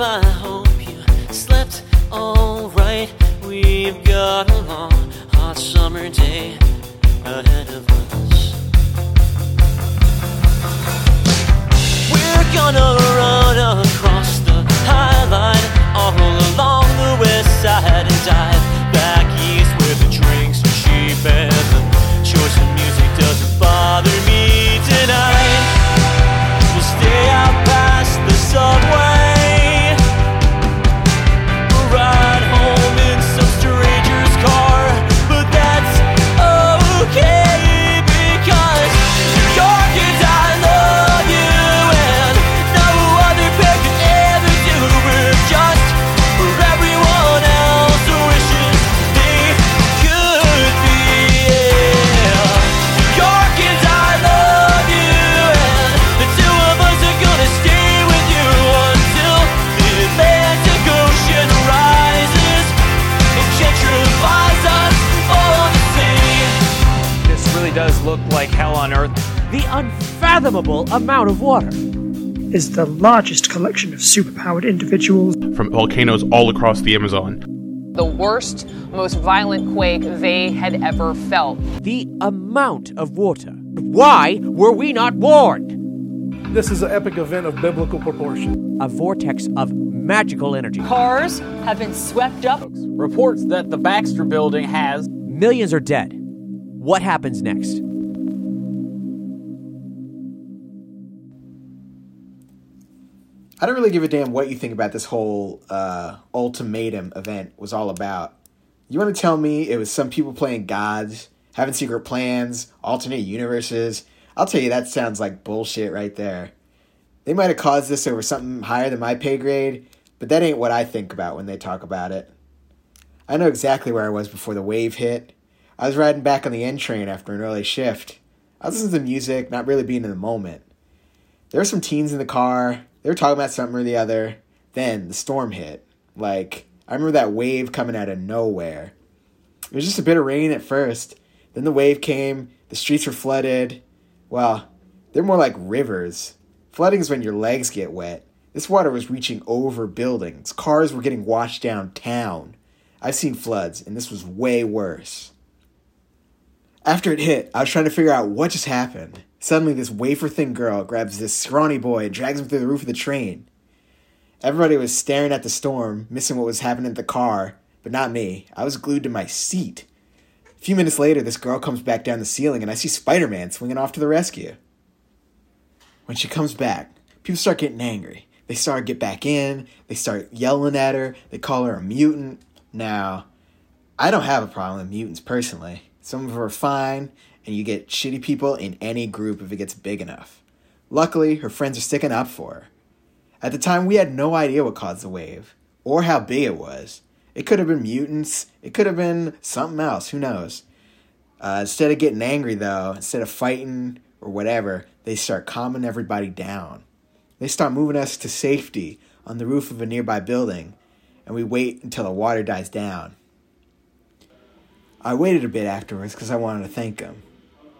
I hope you slept alright. We've got a long, hot summer day unfathomable amount of water. is the largest collection of superpowered individuals from volcanoes all across the Amazon. the worst, most violent quake they had ever felt. The amount of water. Why were we not warned? This is an epic event of biblical proportion. A vortex of magical energy. Cars have been swept up. Reports that the Baxter building has. Millions are dead. What happens next? I don't really give a damn what you think about this whole uh, ultimatum event was all about. You want to tell me it was some people playing gods, having secret plans, alternate universes? I'll tell you that sounds like bullshit right there. They might have caused this over something higher than my pay grade, but that ain't what I think about when they talk about it. I know exactly where I was before the wave hit. I was riding back on the N train after an early shift. I was listening to music, not really being in the moment. There were some teens in the car. They were talking about something or the other. Then the storm hit. Like, I remember that wave coming out of nowhere. It was just a bit of rain at first. Then the wave came. The streets were flooded. Well, they're more like rivers. Flooding is when your legs get wet. This water was reaching over buildings. Cars were getting washed downtown. I've seen floods, and this was way worse. After it hit, I was trying to figure out what just happened. Suddenly, this wafer thin girl grabs this scrawny boy and drags him through the roof of the train. Everybody was staring at the storm, missing what was happening at the car, but not me. I was glued to my seat. A few minutes later, this girl comes back down the ceiling, and I see Spider Man swinging off to the rescue. When she comes back, people start getting angry. They start to get back in, they start yelling at her, they call her a mutant. Now, I don't have a problem with mutants personally. Some of them are fine, and you get shitty people in any group if it gets big enough. Luckily, her friends are sticking up for her. At the time, we had no idea what caused the wave, or how big it was. It could have been mutants, it could have been something else, who knows. Uh, instead of getting angry, though, instead of fighting or whatever, they start calming everybody down. They start moving us to safety on the roof of a nearby building, and we wait until the water dies down. I waited a bit afterwards because I wanted to thank him.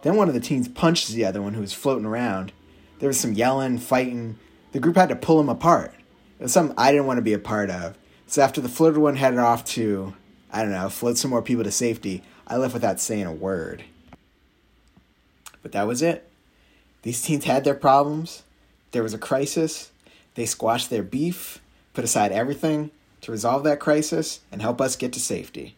Then one of the teens punches the other one who was floating around. There was some yelling, fighting. The group had to pull him apart. It was something I didn't want to be a part of. So after the floated one headed off to, I don't know, float some more people to safety, I left without saying a word. But that was it. These teens had their problems. There was a crisis. They squashed their beef, put aside everything to resolve that crisis, and help us get to safety.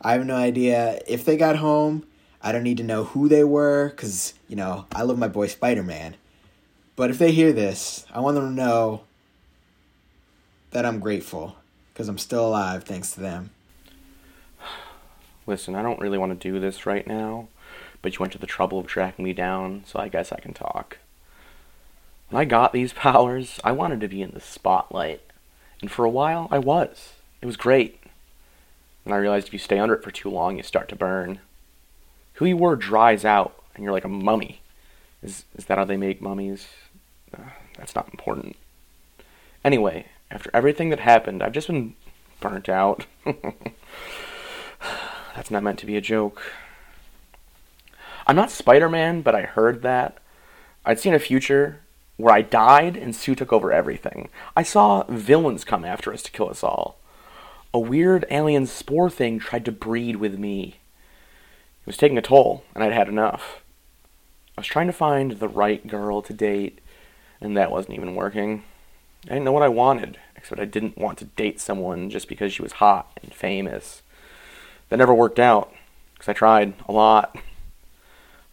I have no idea if they got home. I don't need to know who they were because, you know, I love my boy Spider Man. But if they hear this, I want them to know that I'm grateful because I'm still alive thanks to them. Listen, I don't really want to do this right now, but you went to the trouble of tracking me down, so I guess I can talk. When I got these powers, I wanted to be in the spotlight. And for a while, I was. It was great. And I realized if you stay under it for too long, you start to burn. Who you were dries out, and you're like a mummy. Is, is that how they make mummies? Uh, that's not important. Anyway, after everything that happened, I've just been burnt out. That's not meant to be a joke. I'm not Spider Man, but I heard that. I'd seen a future where I died and Sue took over everything. I saw villains come after us to kill us all. A weird alien spore thing tried to breed with me. It was taking a toll, and I'd had enough. I was trying to find the right girl to date, and that wasn't even working. I didn't know what I wanted, except I didn't want to date someone just because she was hot and famous. That never worked out, because I tried a lot.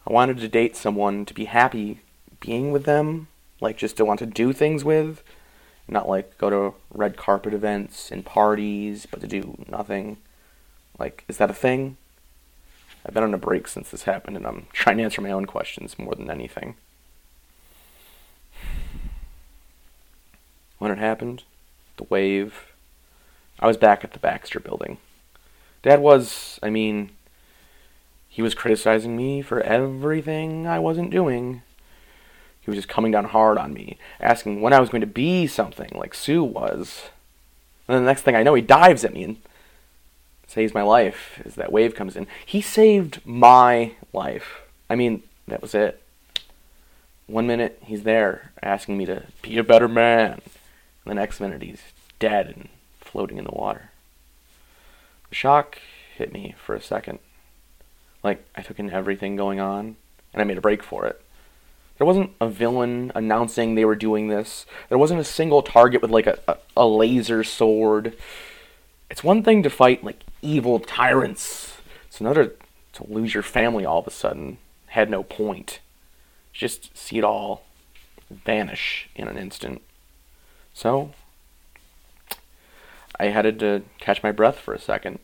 I wanted to date someone to be happy being with them, like just to want to do things with, not like go to red carpet events and parties, but to do nothing. Like, is that a thing? I've been on a break since this happened, and I'm trying to answer my own questions more than anything. When it happened, the wave, I was back at the Baxter building. Dad was, I mean, he was criticizing me for everything I wasn't doing. He was just coming down hard on me, asking when I was going to be something like Sue was. And the next thing I know, he dives at me and saves my life as that wave comes in. He saved my life. I mean, that was it. One minute he's there asking me to be a better man. And the next minute he's dead and floating in the water. The shock hit me for a second. Like I took in everything going on and I made a break for it. There wasn't a villain announcing they were doing this. There wasn't a single target with like a, a, a laser sword. It's one thing to fight like evil tyrants. It's another to lose your family all of a sudden. Had no point. Just see it all vanish in an instant. So, I had to catch my breath for a second.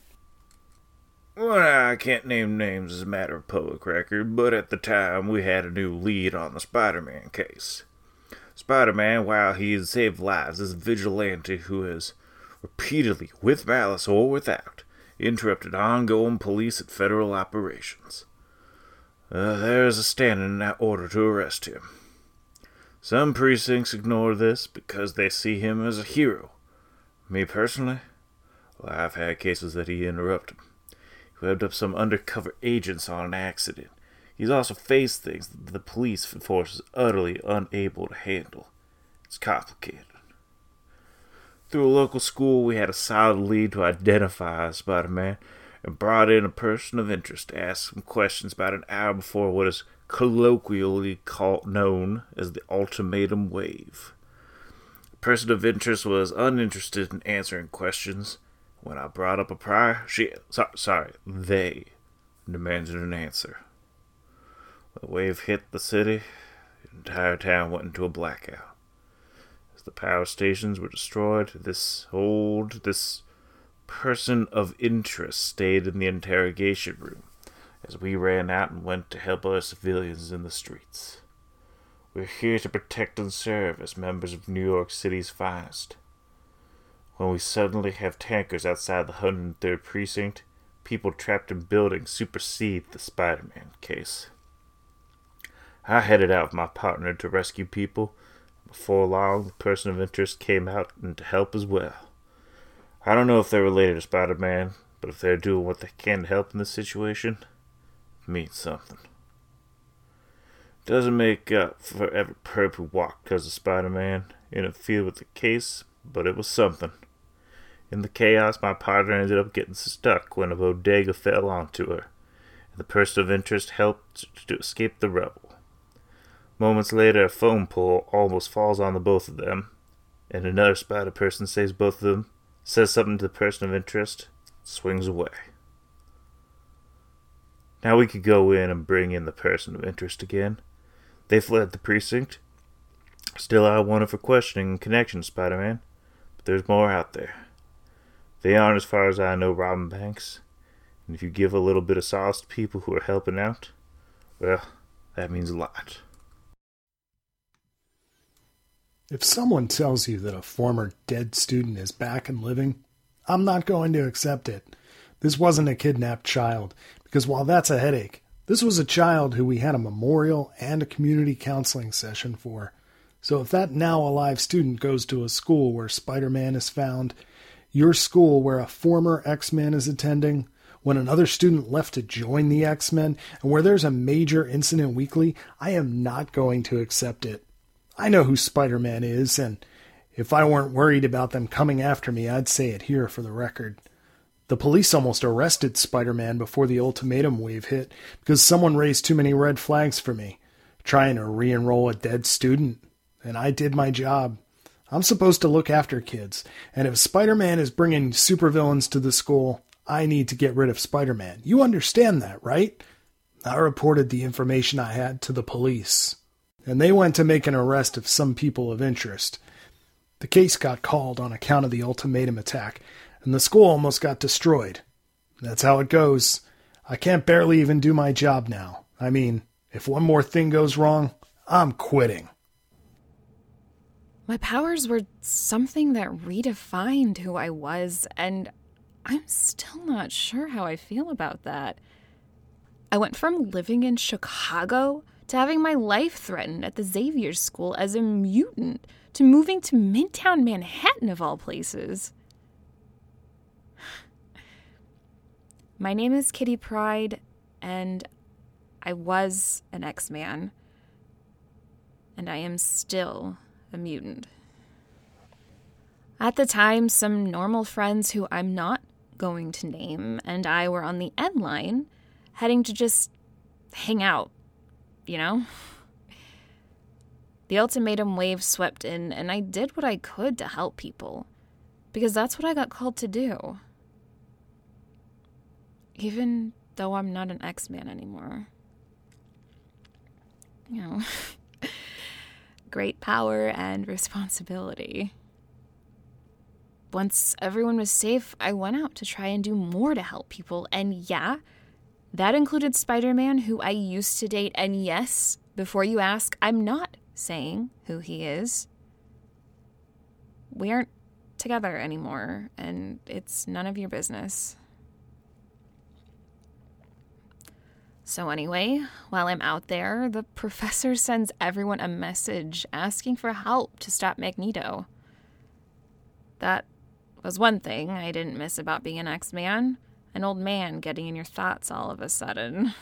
Well, I can't name names as a matter of public record, but at the time we had a new lead on the Spider Man case. Spider Man, while he has saved lives, is a vigilante who has repeatedly, with malice or without, interrupted ongoing police and federal operations. Uh, there is a standing order to arrest him. Some precincts ignore this because they see him as a hero. Me personally, well, I've had cases that he interrupted. He webbed up some undercover agents on an accident. He's also faced things that the police force is utterly unable to handle. It's complicated. Through a local school, we had a solid lead to identify Spider Man and brought in a person of interest to ask some questions about an hour before what is colloquially called known as the ultimatum wave. The person of interest was uninterested in answering questions. When I brought up a prior, she so, sorry, they demanded an answer. When the wave hit the city, the entire town went into a blackout. The power stations were destroyed, this old, this person of interest stayed in the interrogation room as we ran out and went to help our civilians in the streets. We're here to protect and serve as members of New York City's finest. When we suddenly have tankers outside the 103rd Precinct, people trapped in buildings supersede the Spider Man case. I headed out with my partner to rescue people. Before long, the person of interest came out and to help as well. I don't know if they're related to Spider Man, but if they're doing what they can to help in this situation, it means something. Doesn't make up for every perp who walked because of Spider Man interfered with the case, but it was something. In the chaos, my partner ended up getting stuck when a bodega fell onto her, and the person of interest helped to escape the rubble. Moments later, a foam pole almost falls on the both of them, and another spider person saves both of them, says something to the person of interest, swings away. Now we could go in and bring in the person of interest again. They fled the precinct. Still, I wanted for questioning and connection, Spider Man, but there's more out there. They aren't, as far as I know, robbing banks. And if you give a little bit of sauce to people who are helping out, well, that means a lot. If someone tells you that a former dead student is back and living, I'm not going to accept it. This wasn't a kidnapped child, because while that's a headache, this was a child who we had a memorial and a community counseling session for. So if that now alive student goes to a school where Spider Man is found, your school where a former X Man is attending, when another student left to join the X Men, and where there's a major incident weekly, I am not going to accept it. I know who Spider Man is, and if I weren't worried about them coming after me, I'd say it here for the record. The police almost arrested Spider Man before the ultimatum wave hit because someone raised too many red flags for me, trying to re enroll a dead student. And I did my job. I'm supposed to look after kids, and if Spider Man is bringing supervillains to the school, I need to get rid of Spider Man. You understand that, right? I reported the information I had to the police, and they went to make an arrest of some people of interest. The case got called on account of the ultimatum attack, and the school almost got destroyed. That's how it goes. I can't barely even do my job now. I mean, if one more thing goes wrong, I'm quitting. My powers were something that redefined who I was, and I'm still not sure how I feel about that. I went from living in Chicago to having my life threatened at the Xavier School as a mutant to moving to Midtown Manhattan, of all places. My name is Kitty Pryde, and I was an X Man, and I am still a mutant. At the time, some normal friends who I'm not going to name and I were on the N line, heading to just hang out, you know? The ultimatum wave swept in, and I did what I could to help people, because that's what I got called to do. Even though I'm not an X Man anymore. You know, great power and responsibility. Once everyone was safe, I went out to try and do more to help people, and yeah, that included Spider Man, who I used to date, and yes, before you ask, I'm not saying who he is. We aren't together anymore, and it's none of your business. So, anyway, while I'm out there, the professor sends everyone a message asking for help to stop Magneto. That was one thing I didn't miss about being an X Man an old man getting in your thoughts all of a sudden.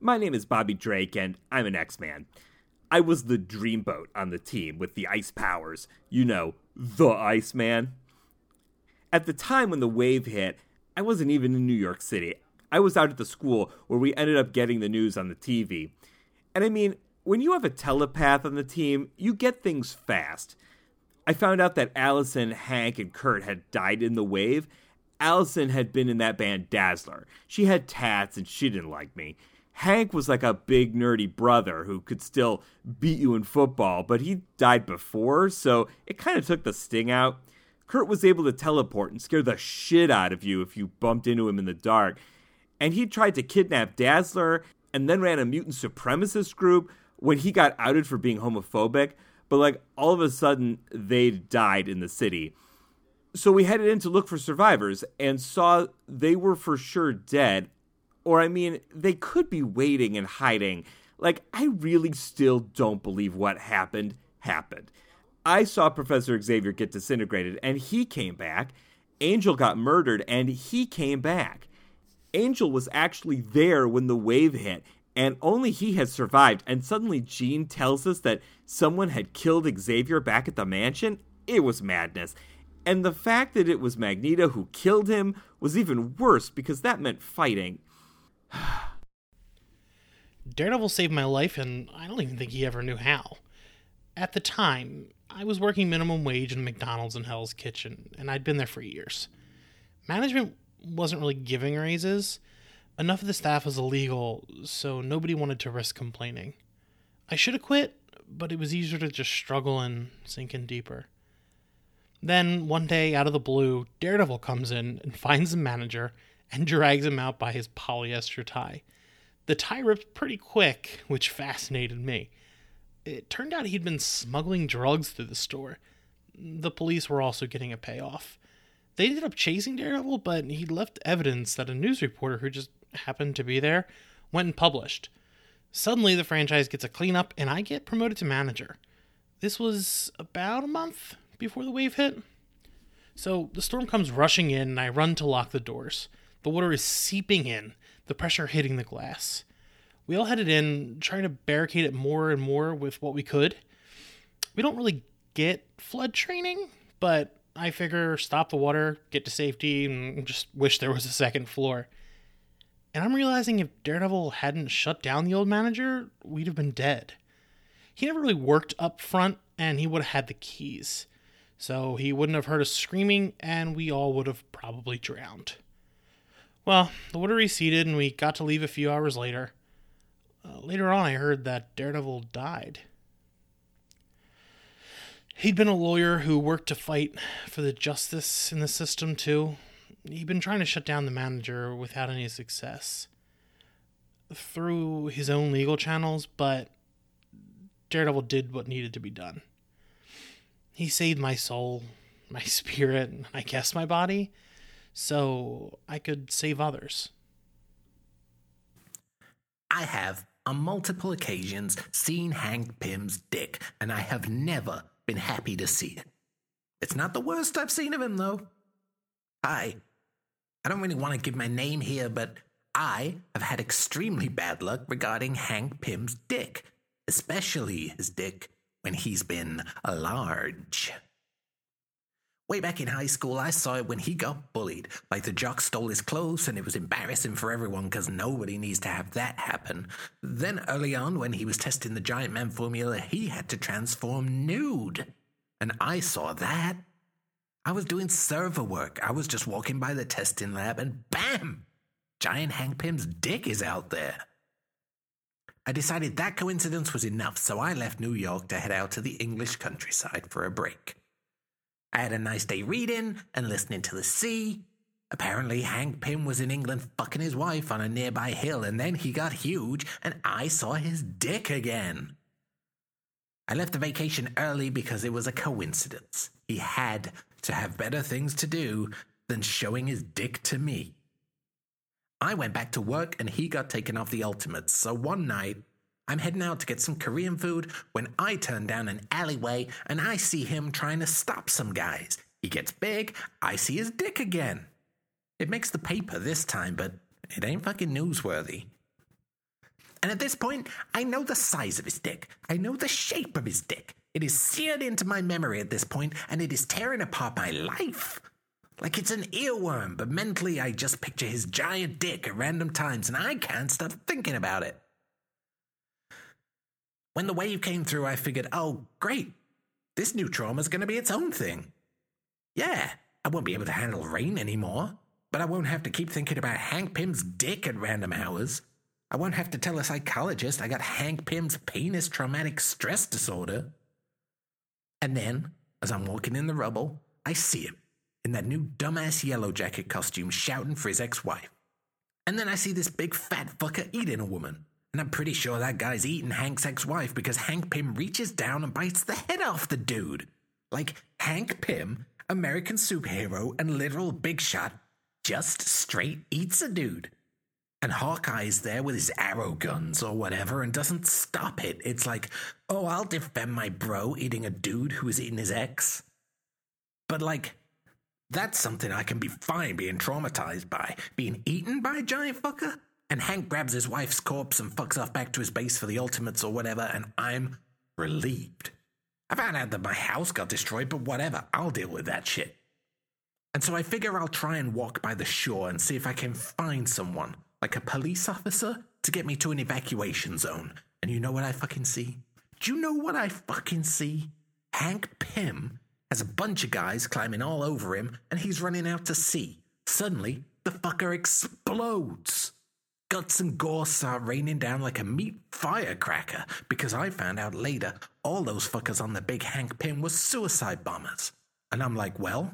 My name is Bobby Drake, and I'm an X Man. I was the dreamboat on the team with the ice powers. You know, the Iceman. At the time when the wave hit, I wasn't even in New York City. I was out at the school where we ended up getting the news on the TV. And I mean, when you have a telepath on the team, you get things fast. I found out that Allison, Hank, and Kurt had died in the wave. Allison had been in that band Dazzler. She had tats and she didn't like me. Hank was like a big nerdy brother who could still beat you in football, but he died before, so it kind of took the sting out. Kurt was able to teleport and scare the shit out of you if you bumped into him in the dark and he tried to kidnap Dazzler and then ran a mutant supremacist group when he got outed for being homophobic. But like all of a sudden, they died in the city. So we headed in to look for survivors and saw they were for sure dead. Or, I mean, they could be waiting and hiding. Like, I really still don't believe what happened happened. I saw Professor Xavier get disintegrated and he came back. Angel got murdered and he came back. Angel was actually there when the wave hit, and only he had survived. And suddenly, Jean tells us that someone had killed Xavier back at the mansion. It was madness. And the fact that it was Magneto who killed him was even worse because that meant fighting. Daredevil saved my life, and I don't even think he ever knew how. At the time, I was working minimum wage in McDonald's in Hell's Kitchen, and I'd been there for years. Management wasn't really giving raises. Enough of the staff was illegal, so nobody wanted to risk complaining. I should have quit, but it was easier to just struggle and sink in deeper. Then, one day, out of the blue, Daredevil comes in and finds the manager and drags him out by his polyester tie. The tie ripped pretty quick, which fascinated me. It turned out he'd been smuggling drugs through the store. The police were also getting a payoff. They ended up chasing Daredevil, but he left evidence that a news reporter who just happened to be there went and published. Suddenly, the franchise gets a cleanup, and I get promoted to manager. This was about a month before the wave hit. So the storm comes rushing in, and I run to lock the doors. The water is seeping in, the pressure hitting the glass. We all headed in, trying to barricade it more and more with what we could. We don't really get flood training, but I figure stop the water, get to safety, and just wish there was a second floor. And I'm realizing if Daredevil hadn't shut down the old manager, we'd have been dead. He never really worked up front, and he would have had the keys. So he wouldn't have heard us screaming, and we all would have probably drowned. Well, the water receded, and we got to leave a few hours later. Uh, later on, I heard that Daredevil died. He'd been a lawyer who worked to fight for the justice in the system, too. He'd been trying to shut down the manager without any success. Through his own legal channels, but Daredevil did what needed to be done. He saved my soul, my spirit, I guess my body, so I could save others. I have, on multiple occasions, seen Hank Pym's dick, and I have never been happy to see it. It's not the worst I've seen of him, though. I. I don't really want to give my name here, but I have had extremely bad luck regarding Hank Pym's dick, especially his dick when he's been large. Way back in high school, I saw it when he got bullied. Like the jock stole his clothes, and it was embarrassing for everyone because nobody needs to have that happen. Then early on, when he was testing the Giant Man formula, he had to transform nude. And I saw that. I was doing server work. I was just walking by the testing lab, and bam! Giant Hank Pym's dick is out there. I decided that coincidence was enough, so I left New York to head out to the English countryside for a break. I had a nice day reading and listening to the sea. Apparently, Hank Pym was in England fucking his wife on a nearby hill, and then he got huge, and I saw his dick again. I left the vacation early because it was a coincidence. He had to have better things to do than showing his dick to me. I went back to work and he got taken off the Ultimates, so one night I'm heading out to get some Korean food when I turn down an alleyway and I see him trying to stop some guys. He gets big, I see his dick again. It makes the paper this time, but it ain't fucking newsworthy. And at this point, I know the size of his dick. I know the shape of his dick. It is seared into my memory at this point, and it is tearing apart my life. Like it's an earworm, but mentally I just picture his giant dick at random times, and I can't stop thinking about it. When the wave came through, I figured, oh, great. This new trauma is going to be its own thing. Yeah, I won't be able to handle rain anymore, but I won't have to keep thinking about Hank Pym's dick at random hours. I won't have to tell a psychologist I got Hank Pym's penis traumatic stress disorder. And then, as I'm walking in the rubble, I see him in that new dumbass yellow jacket costume shouting for his ex wife. And then I see this big fat fucker eating a woman. And I'm pretty sure that guy's eating Hank's ex wife because Hank Pym reaches down and bites the head off the dude. Like Hank Pym, American superhero and literal big shot, just straight eats a dude. And Hawkeye's there with his arrow guns or whatever and doesn't stop it. It's like, oh, I'll defend my bro eating a dude who is eating his ex. But like, that's something I can be fine being traumatized by. Being eaten by a giant fucker? And Hank grabs his wife's corpse and fucks off back to his base for the ultimates or whatever, and I'm relieved. I found out that my house got destroyed, but whatever, I'll deal with that shit. And so I figure I'll try and walk by the shore and see if I can find someone, like a police officer, to get me to an evacuation zone. And you know what I fucking see? Do you know what I fucking see? Hank Pym has a bunch of guys climbing all over him, and he's running out to sea. Suddenly, the fucker explodes. Guts and gore start raining down like a meat firecracker because I found out later all those fuckers on the big Hank Pym were suicide bombers. And I'm like, well,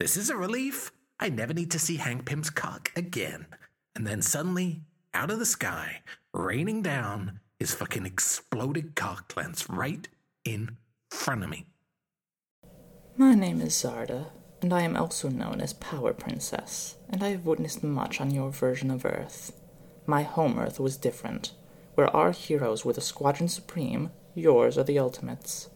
this is a relief. I never need to see Hank Pym's cock again. And then suddenly, out of the sky, raining down, his fucking exploded cock right in front of me. My name is Zarda, and I am also known as Power Princess, and I have witnessed much on your version of Earth. My home Earth was different. Where our heroes were the Squadron Supreme, yours are the Ultimates.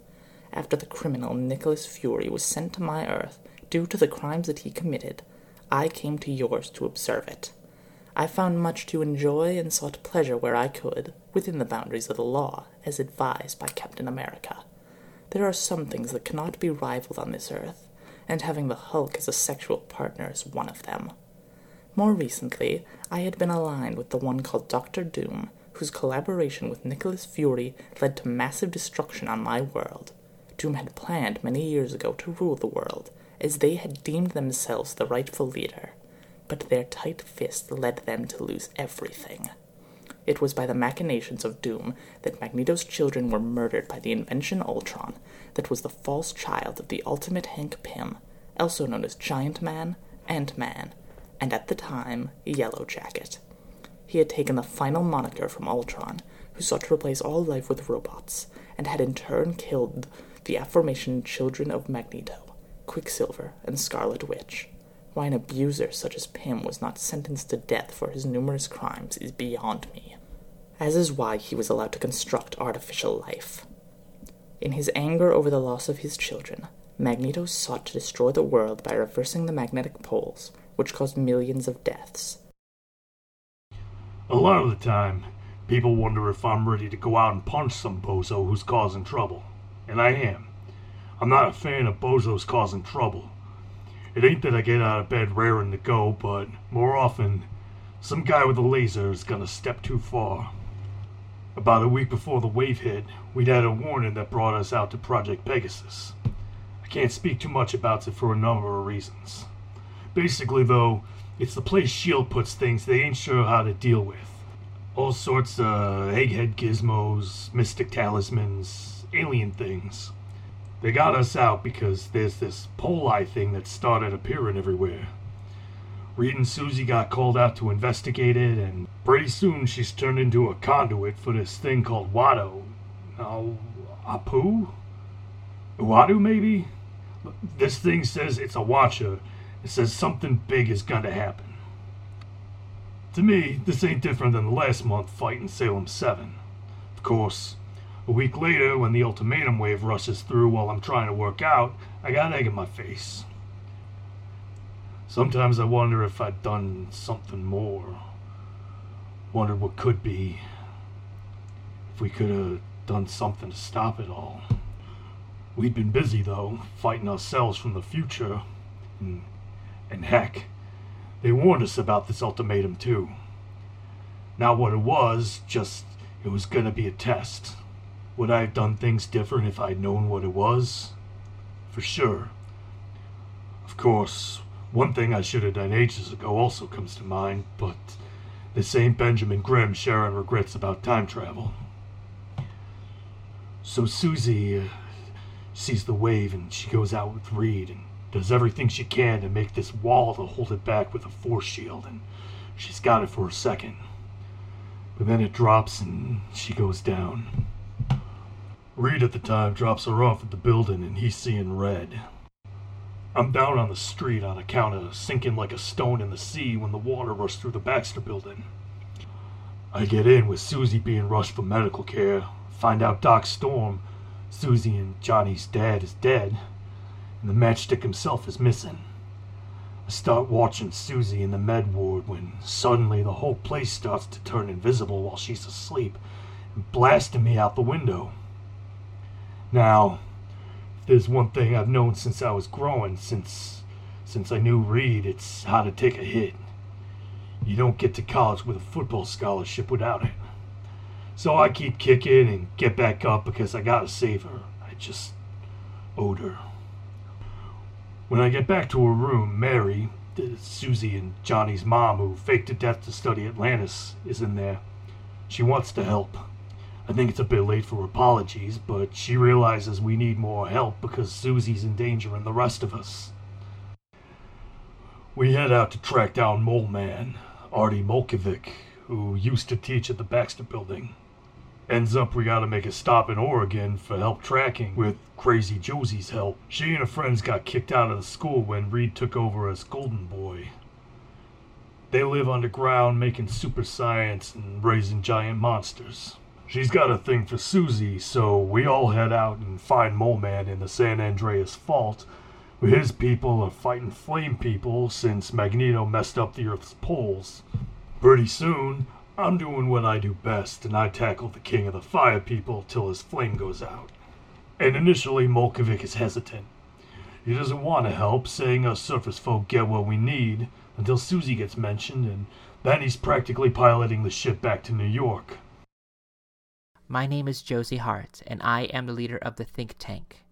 After the criminal Nicholas Fury was sent to my Earth due to the crimes that he committed, I came to yours to observe it. I found much to enjoy and sought pleasure where I could, within the boundaries of the law, as advised by Captain America. There are some things that cannot be rivaled on this earth, and having the Hulk as a sexual partner is one of them. More recently, I had been aligned with the one called Doctor Doom, whose collaboration with Nicholas Fury led to massive destruction on my world. Doom had planned many years ago to rule the world, as they had deemed themselves the rightful leader, but their tight fist led them to lose everything. It was by the machinations of Doom that Magneto's children were murdered by the invention Ultron, that was the false child of the ultimate Hank Pym, also known as Giant Man, Ant Man, and at the time, Yellow Jacket. He had taken the final moniker from Ultron, who sought to replace all life with robots, and had in turn killed the aforementioned children of Magneto, Quicksilver, and Scarlet Witch. Why an abuser such as Pym was not sentenced to death for his numerous crimes is beyond me, as is why he was allowed to construct artificial life. In his anger over the loss of his children, Magneto sought to destroy the world by reversing the magnetic poles, which caused millions of deaths. A lot of the time, people wonder if I'm ready to go out and punch some bozo who's causing trouble. And I am. I'm not a fan of bozos causing trouble. It ain't that I get out of bed raring to go, but more often, some guy with a laser is gonna step too far. About a week before the wave hit, we'd had a warning that brought us out to Project Pegasus. I can't speak too much about it for a number of reasons. Basically, though, it's the place S.H.I.E.L.D. puts things they ain't sure how to deal with. All sorts of egghead gizmos, mystic talismans, alien things. They got us out because there's this poli thing that started appearing everywhere. Reed and Susie got called out to investigate it, and pretty soon she's turned into a conduit for this thing called Watto. Now, Apu? Uatu, maybe? This thing says it's a watcher. It says something big is gonna happen. To me, this ain't different than the last month fight in Salem 7. Of course, a week later, when the ultimatum wave rushes through while I'm trying to work out, I got an egg in my face. Sometimes I wonder if I'd done something more. Wonder what could be. If we could have done something to stop it all. We'd been busy, though, fighting ourselves from the future. And, and heck, they warned us about this ultimatum, too. Not what it was, just it was gonna be a test. Would I have done things different if I'd known what it was? For sure. Of course, one thing I should have done ages ago also comes to mind, but this ain't Benjamin Grimm sharing regrets about time travel. So Susie uh, sees the wave and she goes out with Reed and does everything she can to make this wall to hold it back with a force shield, and she's got it for a second. But then it drops and she goes down. Reed at the time drops her off at the building and he's seeing red. I'm down on the street on account of sinking like a stone in the sea when the water rushed through the Baxter building. I get in with Susie being rushed for medical care, find out Doc Storm, Susie and Johnny's dad, is dead, and the matchstick himself is missing. I start watching Susie in the med ward when suddenly the whole place starts to turn invisible while she's asleep and blasting me out the window. Now, there's one thing I've known since I was growing, since since I knew Reed, it's how to take a hit. You don't get to college with a football scholarship without it. So I keep kicking and get back up because I gotta save her. I just owed her. When I get back to her room, Mary, Susie and Johnny's mom, who faked to death to study Atlantis, is in there. She wants to help. I think it's a bit late for apologies, but she realizes we need more help because Susie's endangering the rest of us. We head out to track down Mole Man, Artie Molekevic, who used to teach at the Baxter Building. Ends up we gotta make a stop in Oregon for help tracking with Crazy Josie's help. She and her friends got kicked out of the school when Reed took over as Golden Boy. They live underground making super science and raising giant monsters. She's got a thing for Susie, so we all head out and find Mole Man in the San Andreas Fault, his people are fighting flame people since Magneto messed up the Earth's poles. Pretty soon, I'm doing what I do best, and I tackle the king of the fire people till his flame goes out. And initially, Molekevic is hesitant. He doesn't want to help, saying us surface folk get what we need until Susie gets mentioned, and then he's practically piloting the ship back to New York. My name is Josie Hart, and I am the leader of the think tank.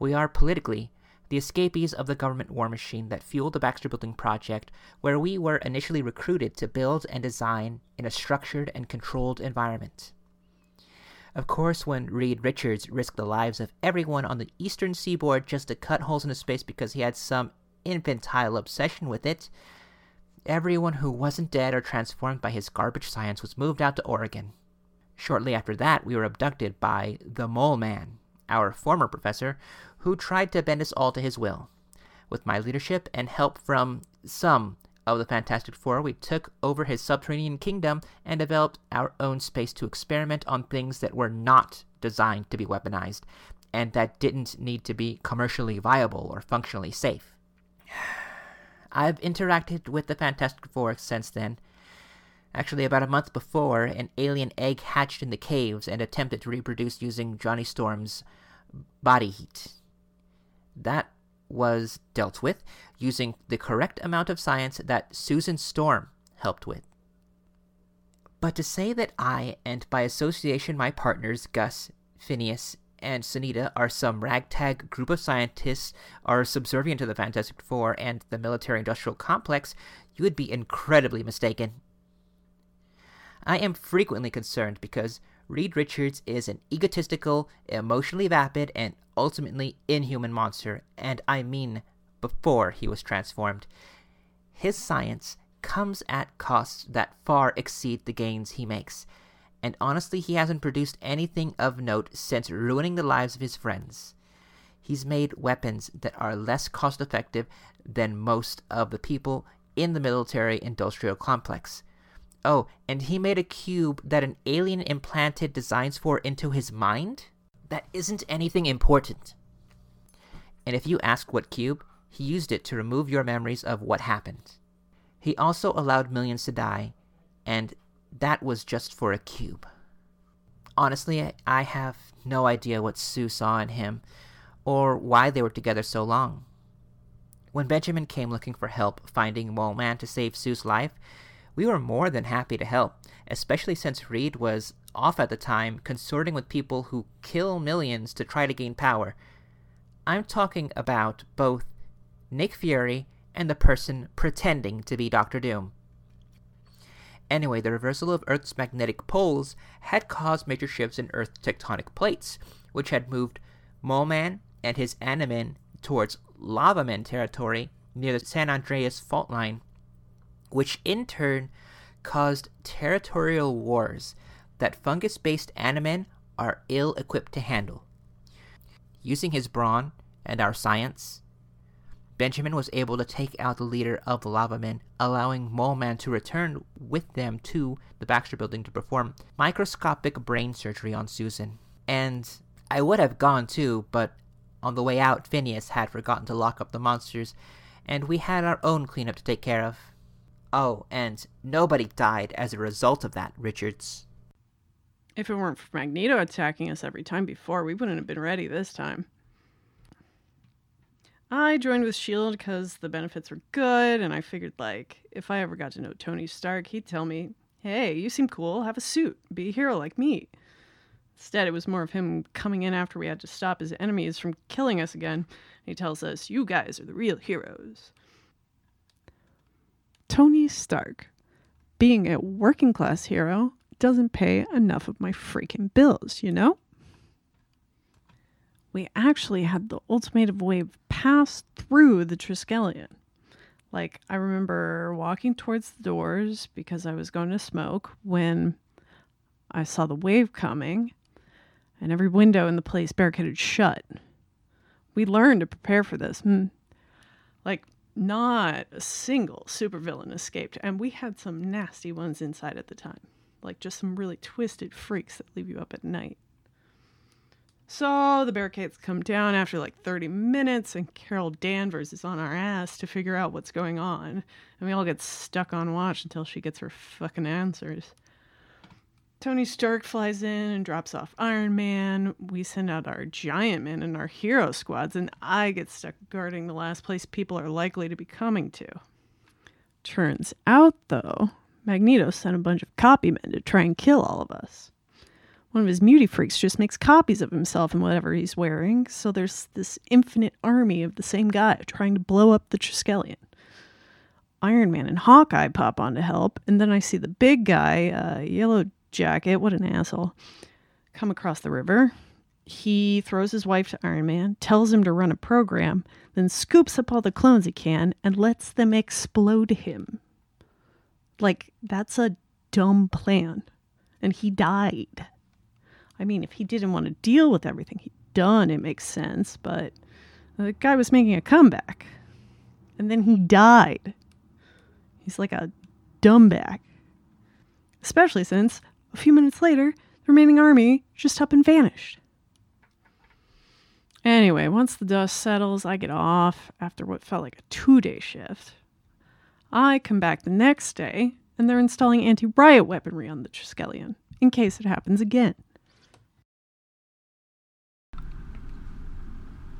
We are politically the escapees of the government war machine that fueled the Baxter Building project, where we were initially recruited to build and design in a structured and controlled environment. Of course, when Reed Richards risked the lives of everyone on the eastern seaboard just to cut holes into space because he had some infantile obsession with it, everyone who wasn't dead or transformed by his garbage science was moved out to Oregon. Shortly after that, we were abducted by the Mole Man, our former professor, who tried to bend us all to his will. With my leadership and help from some of the Fantastic Four, we took over his subterranean kingdom and developed our own space to experiment on things that were not designed to be weaponized and that didn't need to be commercially viable or functionally safe. I've interacted with the Fantastic Four since then. Actually, about a month before, an alien egg hatched in the caves and attempted to reproduce using Johnny Storm's body heat. That was dealt with using the correct amount of science that Susan Storm helped with. But to say that I, and by association my partners Gus, Phineas, and Sunita, are some ragtag group of scientists are subservient to the Fantastic Four and the military industrial complex, you would be incredibly mistaken. I am frequently concerned because Reed Richards is an egotistical, emotionally vapid, and ultimately inhuman monster, and I mean before he was transformed. His science comes at costs that far exceed the gains he makes, and honestly, he hasn't produced anything of note since ruining the lives of his friends. He's made weapons that are less cost effective than most of the people in the military industrial complex. Oh, and he made a cube that an alien implanted designs for into his mind? That isn't anything important. And if you ask what cube, he used it to remove your memories of what happened. He also allowed millions to die, and that was just for a cube. Honestly, I have no idea what Sue saw in him, or why they were together so long. When Benjamin came looking for help finding Mole Man to save Sue's life, we were more than happy to help, especially since Reed was off at the time consorting with people who kill millions to try to gain power. I'm talking about both Nick Fury and the person pretending to be Doctor Doom. Anyway, the reversal of Earth's magnetic poles had caused major shifts in Earth's tectonic plates, which had moved Mole Man and his Animan towards Lava Man territory near the San Andreas fault line, which in turn caused territorial wars that fungus based Animen are ill equipped to handle. Using his brawn and our science, Benjamin was able to take out the leader of the Lava Men, allowing Mole Man to return with them to the Baxter building to perform microscopic brain surgery on Susan. And I would have gone too, but on the way out, Phineas had forgotten to lock up the monsters, and we had our own cleanup to take care of. Oh, and nobody died as a result of that, Richards. If it weren't for Magneto attacking us every time before, we wouldn't have been ready this time. I joined with S.H.I.E.L.D. because the benefits were good, and I figured, like, if I ever got to know Tony Stark, he'd tell me, hey, you seem cool, have a suit, be a hero like me. Instead, it was more of him coming in after we had to stop his enemies from killing us again. He tells us, you guys are the real heroes. Tony Stark. Being a working class hero doesn't pay enough of my freaking bills, you know? We actually had the ultimatum wave pass through the Triskelion. Like, I remember walking towards the doors because I was going to smoke when I saw the wave coming and every window in the place barricaded shut. We learned to prepare for this. Hmm. Like, not a single supervillain escaped, and we had some nasty ones inside at the time. Like, just some really twisted freaks that leave you up at night. So the barricades come down after like 30 minutes, and Carol Danvers is on our ass to figure out what's going on. And we all get stuck on watch until she gets her fucking answers. Tony Stark flies in and drops off Iron Man. We send out our giant men and our hero squads, and I get stuck guarding the last place people are likely to be coming to. Turns out, though, Magneto sent a bunch of copymen to try and kill all of us. One of his muty freaks just makes copies of himself and whatever he's wearing, so there's this infinite army of the same guy trying to blow up the Triskelion. Iron Man and Hawkeye pop on to help, and then I see the big guy, uh, Yellow Jacket, what an asshole, come across the river. He throws his wife to Iron Man, tells him to run a program, then scoops up all the clones he can and lets them explode him. Like, that's a dumb plan. And he died. I mean, if he didn't want to deal with everything he'd done, it makes sense, but the guy was making a comeback. And then he died. He's like a dumbback. Especially since, a few minutes later, the remaining army just up and vanished. Anyway, once the dust settles, I get off after what felt like a two day shift. I come back the next day, and they're installing anti riot weaponry on the Triskelion in case it happens again.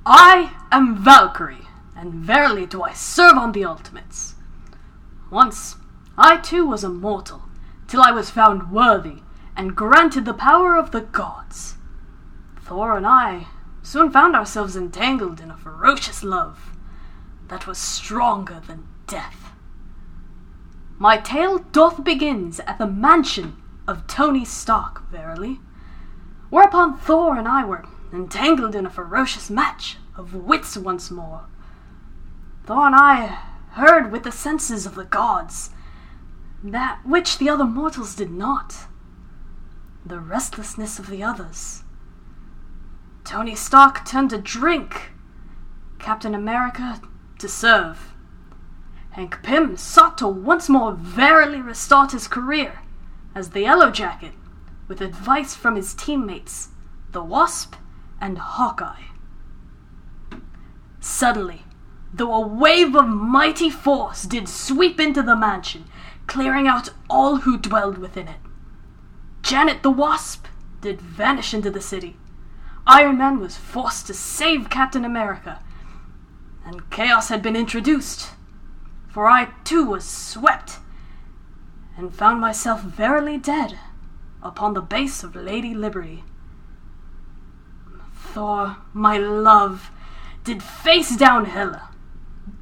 I am Valkyrie, and verily do I serve on the Ultimates. Once, I too was a mortal, till I was found worthy, and granted the power of the gods. Thor and I soon found ourselves entangled in a ferocious love that was stronger than death. My tale doth begins at the mansion of Tony Stark, verily, whereupon Thor and I were entangled in a ferocious match of wits once more. Thor and I heard with the senses of the gods that which the other mortals did not the restlessness of the others. Tony Stark turned to drink, Captain America to serve. Hank Pym sought to once more verily restart his career as the Yellow Jacket with advice from his teammates, the Wasp and Hawkeye. Suddenly, though a wave of mighty force did sweep into the mansion, clearing out all who dwelled within it. Janet the Wasp did vanish into the city. Iron Man was forced to save Captain America, and chaos had been introduced, for I too was swept, and found myself verily dead upon the base of Lady Liberty. Thor, my love, did face down Hela,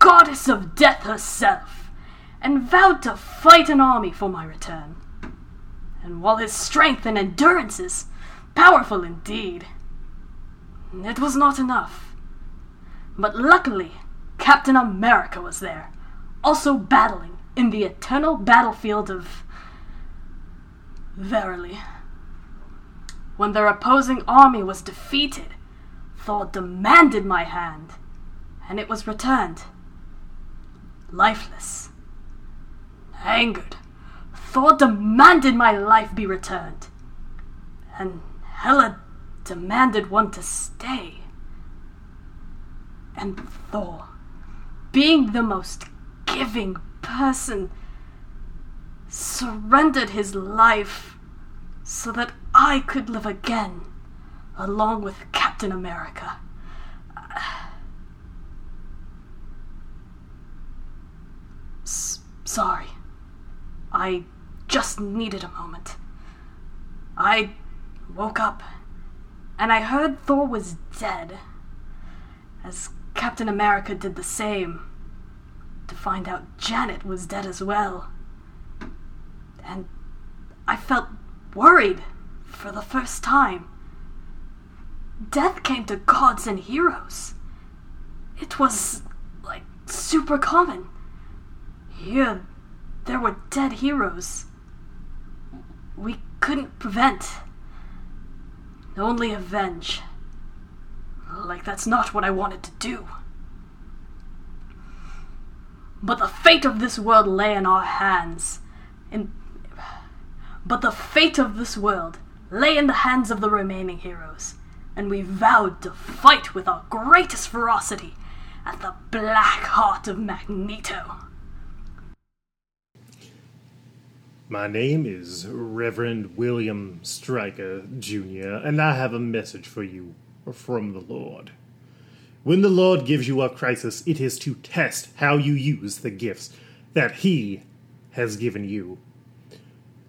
goddess of death herself, and vowed to fight an army for my return. And while his strength and endurance is powerful indeed, it was not enough. But luckily, Captain America was there, also battling in the eternal battlefield of. Verily. When their opposing army was defeated, Thor demanded my hand, and it was returned. Lifeless. Angered, Thor demanded my life be returned, and Hela demanded one to stay. And Thor, being the most giving person, surrendered his life so that I could live again along with Captain America. S- sorry. I just needed a moment. I woke up and I heard Thor was dead, as Captain America did the same, to find out Janet was dead as well. And I felt worried for the first time. Death came to gods and heroes. It was, like, super common. Here, there were dead heroes. We couldn't prevent. Only avenge. Like, that's not what I wanted to do. But the fate of this world lay in our hands. In. But the fate of this world lay in the hands of the remaining heroes. and we vowed to fight with our greatest ferocity at the black heart of Magneto. My name is Reverend William Stryker, Jr., and I have a message for you from the Lord. When the Lord gives you a crisis, it is to test how you use the gifts that He has given you.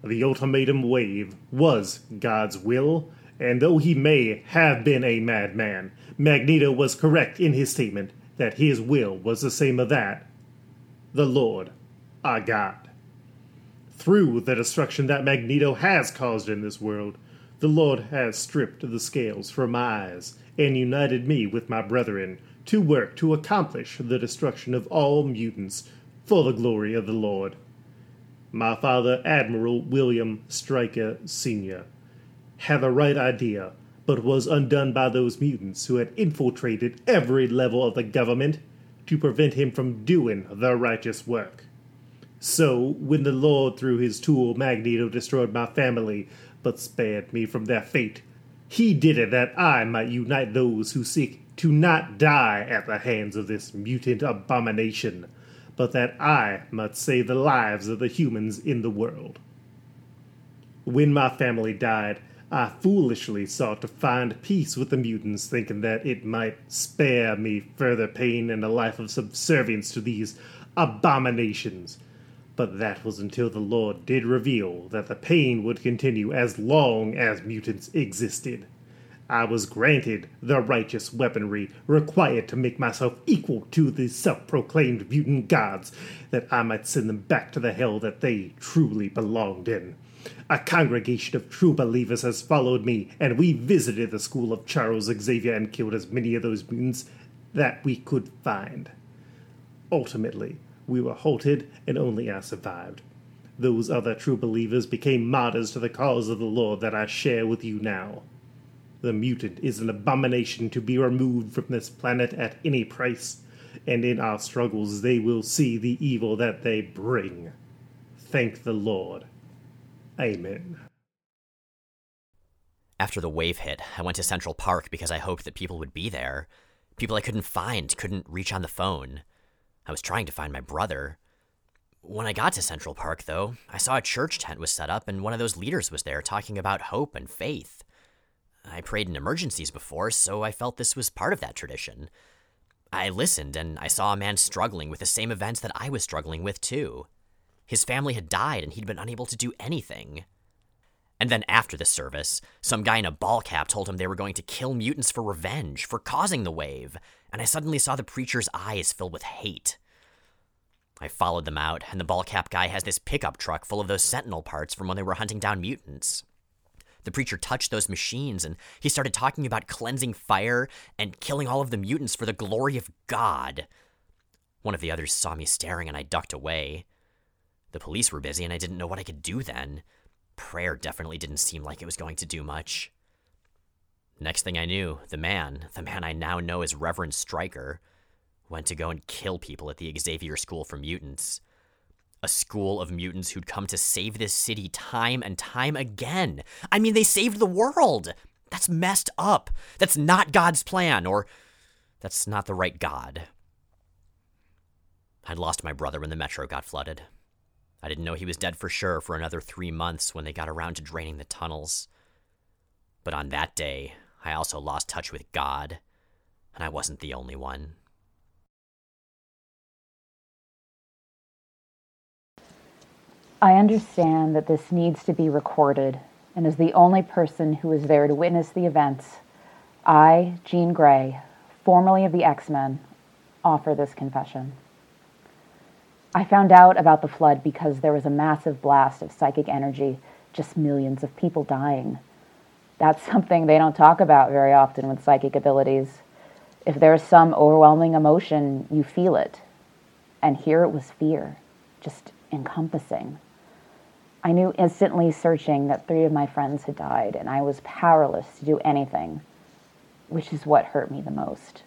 The ultimatum wave was God's will, and though he may have been a madman, Magneto was correct in his statement that his will was the same as that the Lord, our God. Through the destruction that Magneto has caused in this world, the Lord has stripped the scales from my eyes and united me with my brethren to work to accomplish the destruction of all mutants for the glory of the Lord. My father, Admiral William Stryker Sr., had the right idea, but was undone by those mutants who had infiltrated every level of the government to prevent him from doing the righteous work. So, when the Lord, through his tool Magneto, destroyed my family, but spared me from their fate, he did it that I might unite those who seek to not die at the hands of this mutant abomination, but that I might save the lives of the humans in the world. When my family died, I foolishly sought to find peace with the mutants, thinking that it might spare me further pain and a life of subservience to these abominations. But that was until the Lord did reveal that the pain would continue as long as mutants existed. I was granted the righteous weaponry required to make myself equal to the self proclaimed mutant gods, that I might send them back to the hell that they truly belonged in. A congregation of true believers has followed me, and we visited the school of Charles Xavier and killed as many of those mutants that we could find. Ultimately, we were halted, and only I survived. Those other true believers became martyrs to the cause of the Lord that I share with you now. The mutant is an abomination to be removed from this planet at any price, and in our struggles they will see the evil that they bring. Thank the Lord. Amen. After the wave hit, I went to Central Park because I hoped that people would be there. People I couldn't find, couldn't reach on the phone. I was trying to find my brother. When I got to Central Park, though, I saw a church tent was set up and one of those leaders was there talking about hope and faith. I prayed in emergencies before, so I felt this was part of that tradition. I listened and I saw a man struggling with the same events that I was struggling with, too. His family had died and he'd been unable to do anything. And then after the service, some guy in a ball cap told him they were going to kill mutants for revenge, for causing the wave, and I suddenly saw the preacher's eyes fill with hate. I followed them out, and the ball cap guy has this pickup truck full of those sentinel parts from when they were hunting down mutants. The preacher touched those machines and he started talking about cleansing fire and killing all of the mutants for the glory of God. One of the others saw me staring and I ducked away. The police were busy and I didn't know what I could do then. Prayer definitely didn't seem like it was going to do much. Next thing I knew, the man, the man I now know as Reverend Stryker, went to go and kill people at the Xavier School for Mutants. A school of mutants who'd come to save this city time and time again. I mean, they saved the world! That's messed up. That's not God's plan, or that's not the right God. I'd lost my brother when the metro got flooded. I didn't know he was dead for sure for another three months when they got around to draining the tunnels. But on that day, I also lost touch with God, and I wasn't the only one. I understand that this needs to be recorded, and as the only person who was there to witness the events, I, Jean Grey, formerly of the X Men, offer this confession. I found out about the flood because there was a massive blast of psychic energy, just millions of people dying. That's something they don't talk about very often with psychic abilities. If there's some overwhelming emotion, you feel it. And here it was fear, just encompassing. I knew instantly searching that three of my friends had died, and I was powerless to do anything, which is what hurt me the most.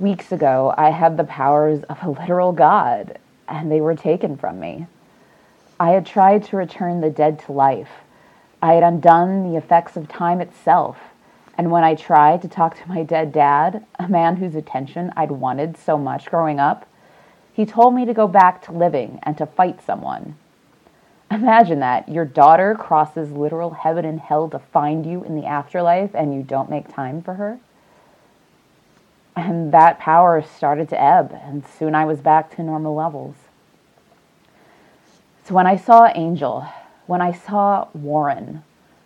Weeks ago, I had the powers of a literal god, and they were taken from me. I had tried to return the dead to life. I had undone the effects of time itself, And when I tried to talk to my dead dad, a man whose attention I'd wanted so much growing up, he told me to go back to living and to fight someone. Imagine that. Your daughter crosses literal heaven and hell to find you in the afterlife and you don't make time for her. And that power started to ebb, and soon I was back to normal levels. So when I saw Angel, when I saw Warren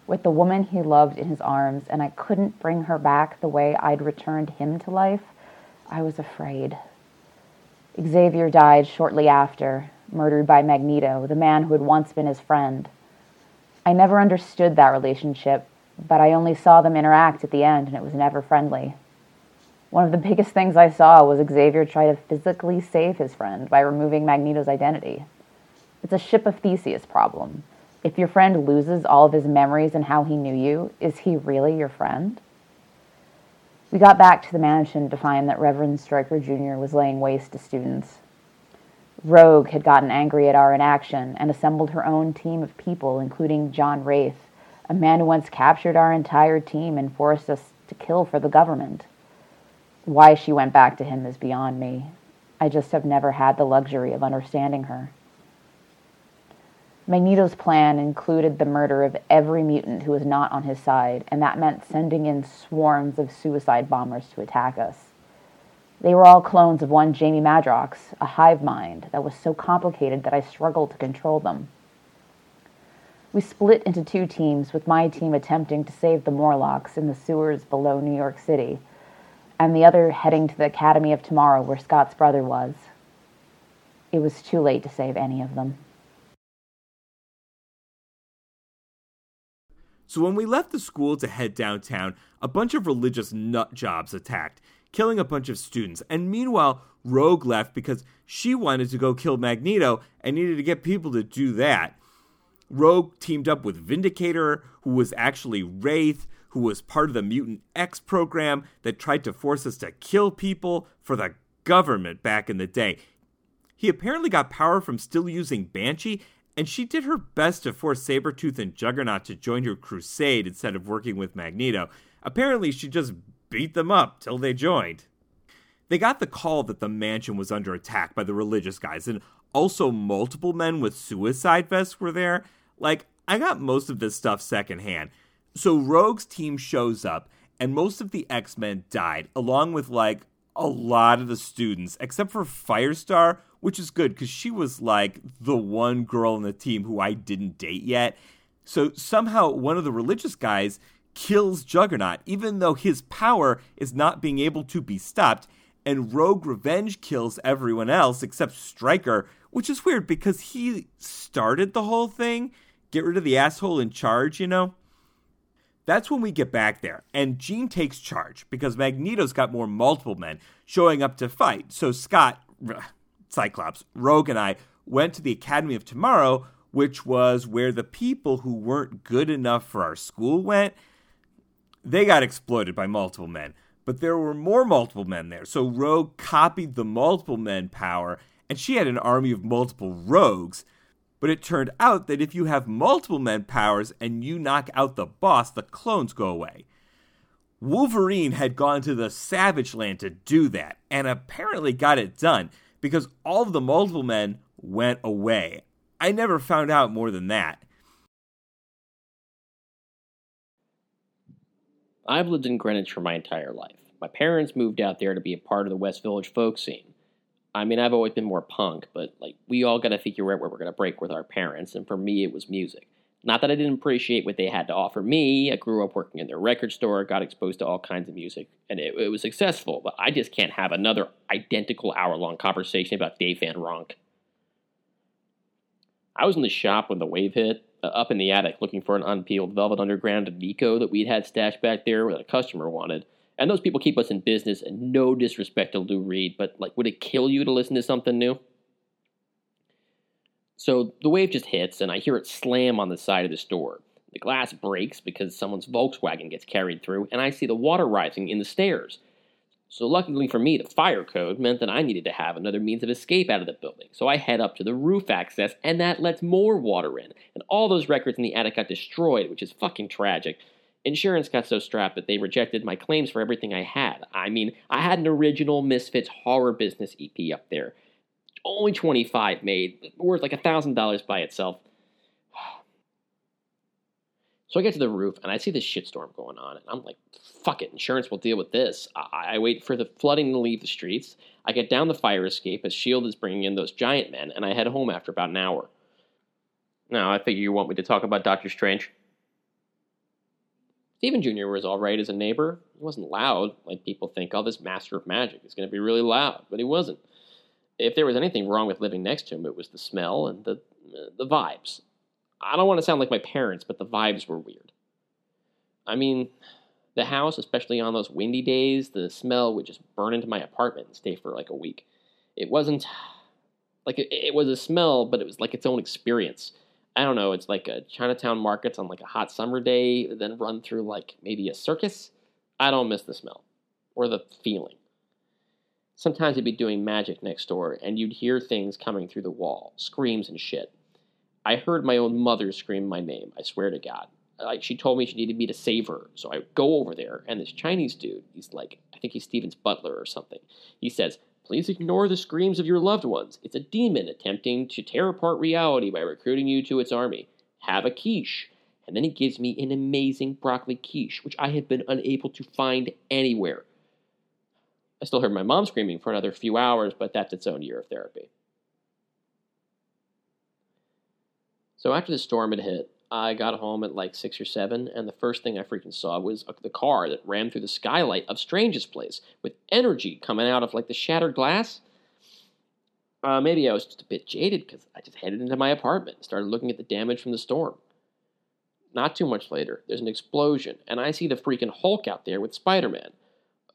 with the woman he loved in his arms, and I couldn't bring her back the way I'd returned him to life, I was afraid. Xavier died shortly after, murdered by Magneto, the man who had once been his friend. I never understood that relationship, but I only saw them interact at the end, and it was never friendly. One of the biggest things I saw was Xavier try to physically save his friend by removing Magneto's identity. It's a ship of Theseus problem. If your friend loses all of his memories and how he knew you, is he really your friend? We got back to the mansion to find that Reverend Stryker Jr. was laying waste to students. Rogue had gotten angry at our inaction and assembled her own team of people, including John Wraith, a man who once captured our entire team and forced us to kill for the government. Why she went back to him is beyond me. I just have never had the luxury of understanding her. Magneto's plan included the murder of every mutant who was not on his side, and that meant sending in swarms of suicide bombers to attack us. They were all clones of one Jamie Madrox, a hive mind that was so complicated that I struggled to control them. We split into two teams, with my team attempting to save the Morlocks in the sewers below New York City, and the other heading to the Academy of Tomorrow where Scott's brother was. It was too late to save any of them. So when we left the school to head downtown, a bunch of religious nut jobs attacked, killing a bunch of students. And meanwhile, Rogue left because she wanted to go kill Magneto and needed to get people to do that. Rogue teamed up with Vindicator, who was actually Wraith, who was part of the Mutant X program that tried to force us to kill people for the government back in the day. He apparently got power from still using Banshee, and she did her best to force Sabretooth and Juggernaut to join her crusade instead of working with Magneto. Apparently, she just beat them up till they joined. They got the call that the mansion was under attack by the religious guys, and also multiple men with suicide vests were there. Like, I got most of this stuff secondhand. So, Rogue's team shows up, and most of the X Men died, along with like a lot of the students, except for Firestar, which is good because she was like the one girl in the team who I didn't date yet. So somehow one of the religious guys kills Juggernaut, even though his power is not being able to be stopped. And Rogue Revenge kills everyone else except Stryker, which is weird because he started the whole thing. Get rid of the asshole in charge, you know? That's when we get back there, and Jean takes charge because Magneto's got more multiple men showing up to fight. So Scott, Cyclops, Rogue, and I went to the Academy of Tomorrow, which was where the people who weren't good enough for our school went. They got exploited by multiple men, but there were more multiple men there. So Rogue copied the multiple men power, and she had an army of multiple rogues. But it turned out that if you have multiple men powers and you knock out the boss, the clones go away. Wolverine had gone to the Savage Land to do that, and apparently got it done because all of the multiple men went away. I never found out more than that. I've lived in Greenwich for my entire life. My parents moved out there to be a part of the West Village folk scene. I mean, I've always been more punk, but like we all got to figure out where we're going to break with our parents, and for me, it was music. Not that I didn't appreciate what they had to offer me. I grew up working in their record store, got exposed to all kinds of music, and it, it was successful. But I just can't have another identical hour long conversation about Dave Van Ronk. I was in the shop when the wave hit, uh, up in the attic looking for an unpeeled Velvet Underground Nico that we'd had stashed back there that a customer wanted. And those people keep us in business, and no disrespect to Lou Reed, but like, would it kill you to listen to something new? So the wave just hits, and I hear it slam on the side of the store. The glass breaks because someone's Volkswagen gets carried through, and I see the water rising in the stairs. So, luckily for me, the fire code meant that I needed to have another means of escape out of the building. So, I head up to the roof access, and that lets more water in. And all those records in the attic got destroyed, which is fucking tragic. Insurance got so strapped that they rejected my claims for everything I had. I mean, I had an original Misfits horror business EP up there. Only 25 made, worth like a $1,000 by itself. So I get to the roof and I see this shitstorm going on, and I'm like, fuck it, insurance will deal with this. I, I wait for the flooding to leave the streets. I get down the fire escape as S.H.I.E.L.D. is bringing in those giant men, and I head home after about an hour. Now, I figure you want me to talk about Doctor Strange. Stephen Jr. was all right as a neighbor. He wasn't loud, like people think, oh, this master of magic is going to be really loud, but he wasn't. If there was anything wrong with living next to him, it was the smell and the, uh, the vibes. I don't want to sound like my parents, but the vibes were weird. I mean, the house, especially on those windy days, the smell would just burn into my apartment and stay for like a week. It wasn't like it, it was a smell, but it was like its own experience. I don't know, it's like a Chinatown markets on like a hot summer day, then run through like maybe a circus. I don't miss the smell or the feeling. Sometimes you'd be doing magic next door and you'd hear things coming through the wall, screams and shit. I heard my own mother scream my name, I swear to God. Like she told me she needed me to save her. So I go over there and this Chinese dude, he's like I think he's Steven's butler or something. He says, Please ignore the screams of your loved ones. It's a demon attempting to tear apart reality by recruiting you to its army. Have a quiche. And then he gives me an amazing broccoli quiche, which I have been unable to find anywhere. I still heard my mom screaming for another few hours, but that's its own year of therapy. So after the storm had hit, I got home at like six or seven, and the first thing I freaking saw was the car that ran through the skylight of Strange's place with energy coming out of like the shattered glass. Uh, maybe I was just a bit jaded because I just headed into my apartment and started looking at the damage from the storm. Not too much later, there's an explosion, and I see the freaking Hulk out there with Spider Man.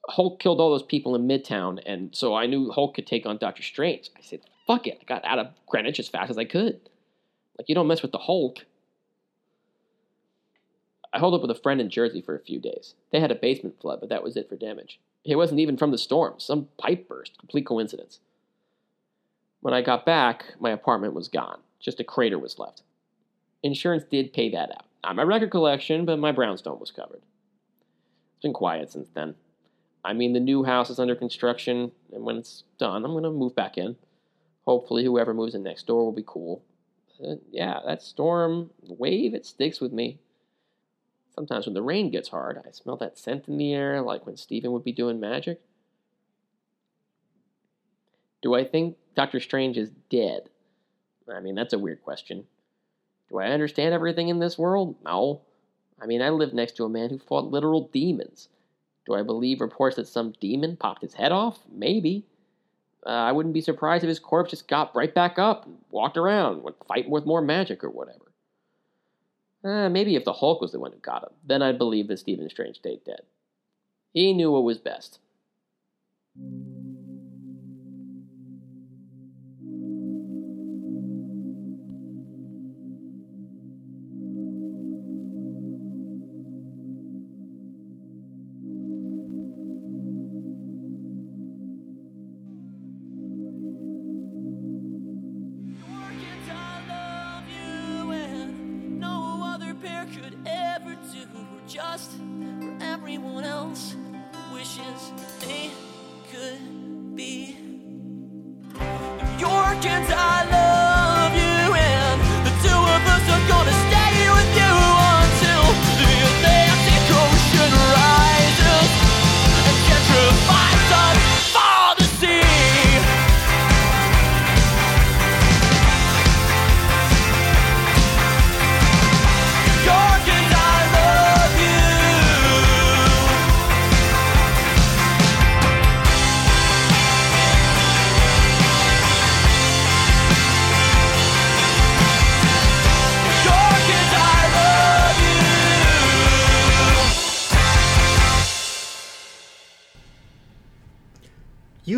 Hulk killed all those people in Midtown, and so I knew Hulk could take on Doctor Strange. I said, fuck it. I got out of Greenwich as fast as I could. Like, you don't mess with the Hulk. I holed up with a friend in Jersey for a few days. They had a basement flood, but that was it for damage. It wasn't even from the storm, some pipe burst, complete coincidence. When I got back, my apartment was gone. Just a crater was left. Insurance did pay that out. Not my record collection, but my brownstone was covered. It's been quiet since then. I mean, the new house is under construction, and when it's done, I'm going to move back in. Hopefully, whoever moves in next door will be cool. Uh, yeah, that storm wave, it sticks with me. Sometimes when the rain gets hard, I smell that scent in the air, like when Stephen would be doing magic. Do I think Doctor Strange is dead? I mean, that's a weird question. Do I understand everything in this world? No. I mean, I live next to a man who fought literal demons. Do I believe reports that some demon popped his head off? Maybe. Uh, I wouldn't be surprised if his corpse just got right back up and walked around, went fighting with more magic or whatever. Uh, maybe if the Hulk was the one who got him, then I'd believe that Stephen Strange stayed dead. He knew what was best.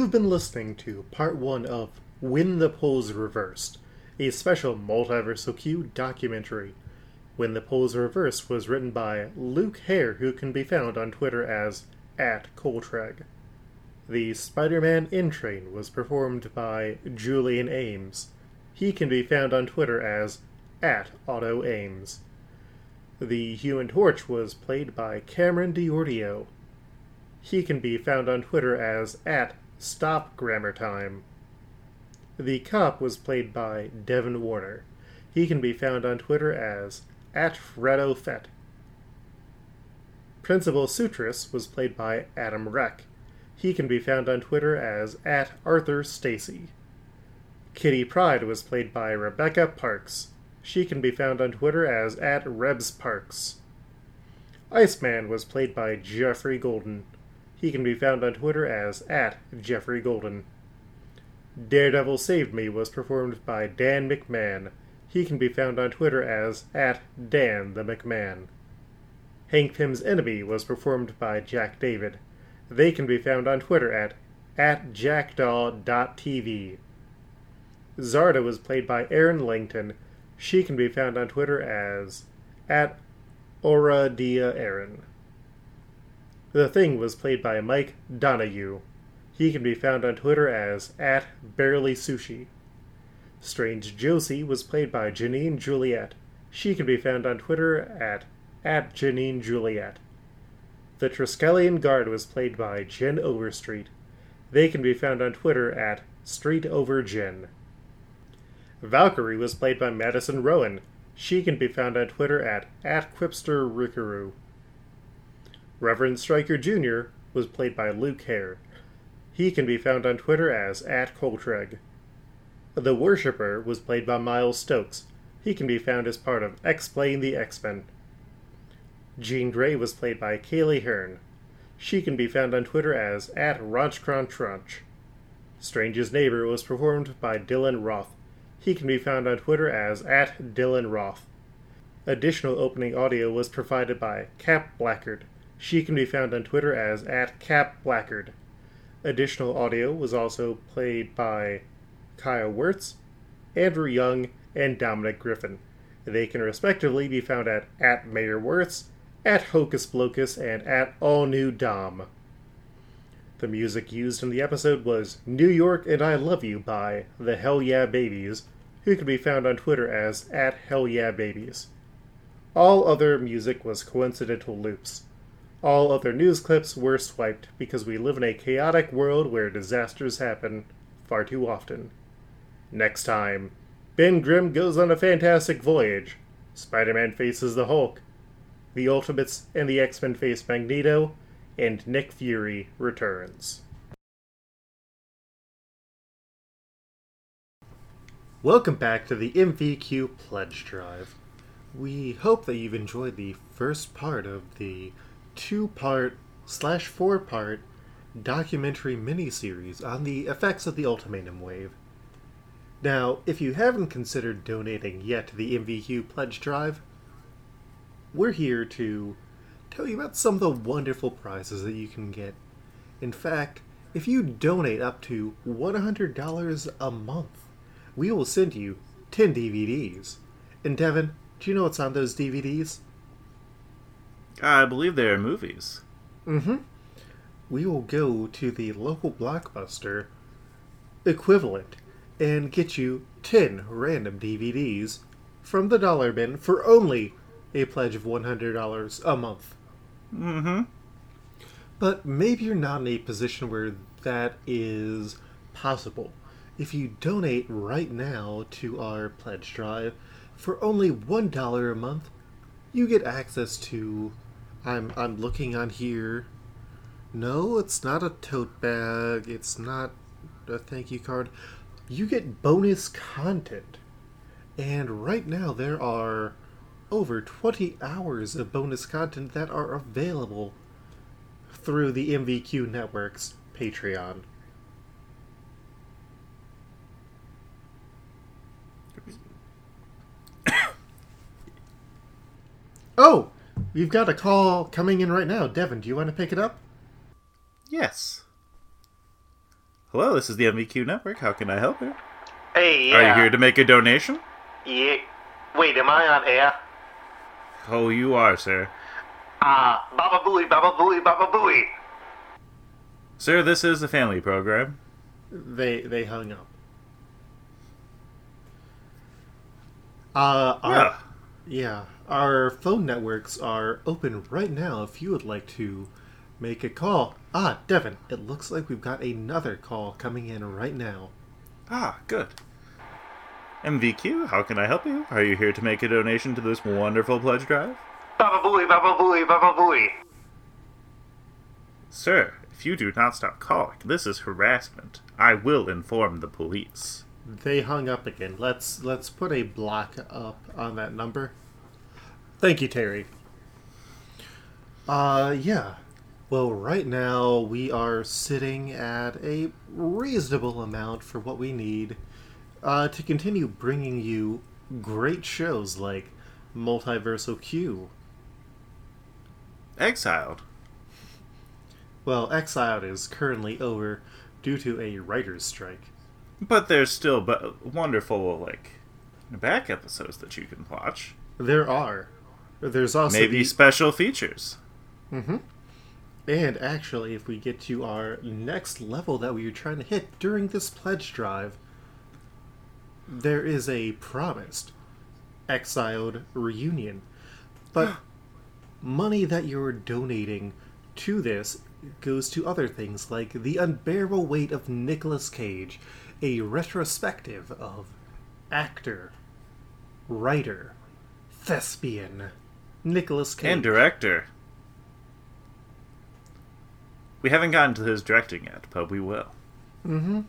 You've been listening to part one of When the Poles Reversed, a special Multiversal Q documentary. When the Poles Reversed was written by Luke Hare, who can be found on Twitter as at Coltreg. The Spider Man In Train was performed by Julian Ames. He can be found on Twitter as at Otto Ames. The Human Torch was played by Cameron Diordio. He can be found on Twitter as at Stop Grammar Time. The cop was played by Devin Warner. He can be found on Twitter as at Fredo Fett. Principal Sutras was played by Adam Reck. He can be found on Twitter as at Arthur Stacy. Kitty Pryde was played by Rebecca Parks. She can be found on Twitter as at Rebs Parks. Iceman was played by Jeffrey Golden. He can be found on Twitter as at Jeffrey Golden. Daredevil Saved Me was performed by Dan McMahon. He can be found on Twitter as at Dan the McMahon. Hank Pym's Enemy was performed by Jack David. They can be found on Twitter at at jackdaw.tv. Zarda was played by Erin Langton. She can be found on Twitter as at Aura Dia Erin. The Thing was played by Mike Donahue. He can be found on Twitter as at Barely Sushi. Strange Josie was played by Janine Juliet. She can be found on Twitter at at Janine Juliet. The Triskelion Guard was played by Jen Overstreet. They can be found on Twitter at Street Over Jen. Valkyrie was played by Madison Rowan. She can be found on Twitter at, at Quipster. Reverend Stryker Jr. was played by Luke Hare. He can be found on Twitter as at Coltreg. The Worshipper was played by Miles Stokes. He can be found as part of X-Plain the X-Men. Jean Grey was played by Kaylee Hearn. She can be found on Twitter as at RonchCronTronch. Strange's Neighbor was performed by Dylan Roth. He can be found on Twitter as at Dylan Roth. Additional opening audio was provided by Cap Blackard. She can be found on Twitter as at Cap Blackard. Additional audio was also played by Kyle Wirtz, Andrew Young, and Dominic Griffin. They can respectively be found at, at Mayor Wirtz, at Hocus Blocus, and at All New Dom. The music used in the episode was New York and I Love You by the Hell Yeah Babies, who can be found on Twitter as at Hell Yeah Babies. All other music was coincidental loops. All other news clips were swiped because we live in a chaotic world where disasters happen far too often. Next time, Ben Grimm goes on a fantastic voyage. Spider Man faces the Hulk. The Ultimates and the X Men face Magneto, and Nick Fury returns. Welcome back to the MVQ Pledge Drive. We hope that you've enjoyed the first part of the two part slash four part documentary miniseries on the effects of the ultimatum wave. Now, if you haven't considered donating yet to the MVQ Pledge Drive, we're here to tell you about some of the wonderful prizes that you can get. In fact, if you donate up to $100 a month, we will send you 10 DVDs. And Devin, do you know what's on those DVDs? I believe they are movies. Mm-hmm. We will go to the local blockbuster equivalent and get you 10 random DVDs from the dollar bin for only a pledge of $100 a month. Mm-hmm. But maybe you're not in a position where that is possible. If you donate right now to our pledge drive for only $1 a month, you get access to I'm I'm looking on here. No, it's not a tote bag. It's not a thank you card. You get bonus content. And right now there are over 20 hours of bonus content that are available through the MVQ Network's Patreon. oh, we've got a call coming in right now. Devin, do you want to pick it up? Yes. Hello, this is the MVQ Network. How can I help you? Hey, yeah. Are you here to make a donation? Yeah. Wait, am I on air? Oh, you are, sir. Ah, uh, Baba Booey, Baba Booey, Baba Booey. Sir, this is a family program. They they hung up. Uh, yeah. Yeah, our phone networks are open right now if you would like to make a call. Ah, Devin, it looks like we've got another call coming in right now. Ah, good. MVQ, how can I help you? Are you here to make a donation to this wonderful pledge drive? Baba booey, baba booey, baba booey. Sir, if you do not stop calling, this is harassment. I will inform the police. They hung up again. Let's let's put a block up on that number. Thank you, Terry. Uh yeah. Well, right now we are sitting at a reasonable amount for what we need uh, to continue bringing you great shows like Multiversal Q. Exiled. Well, Exiled is currently over due to a writer's strike. But there's still bu- wonderful, like, back episodes that you can watch. There are. There's also Maybe the- special features. Mm-hmm. And actually, if we get to our next level that we were trying to hit during this pledge drive, there is a promised exiled reunion. But money that you're donating to this goes to other things like The Unbearable Weight of Nicolas Cage, a retrospective of actor, writer, thespian, Nicolas Cage. And director. We haven't gotten to his directing yet, but we will. Mm-hmm.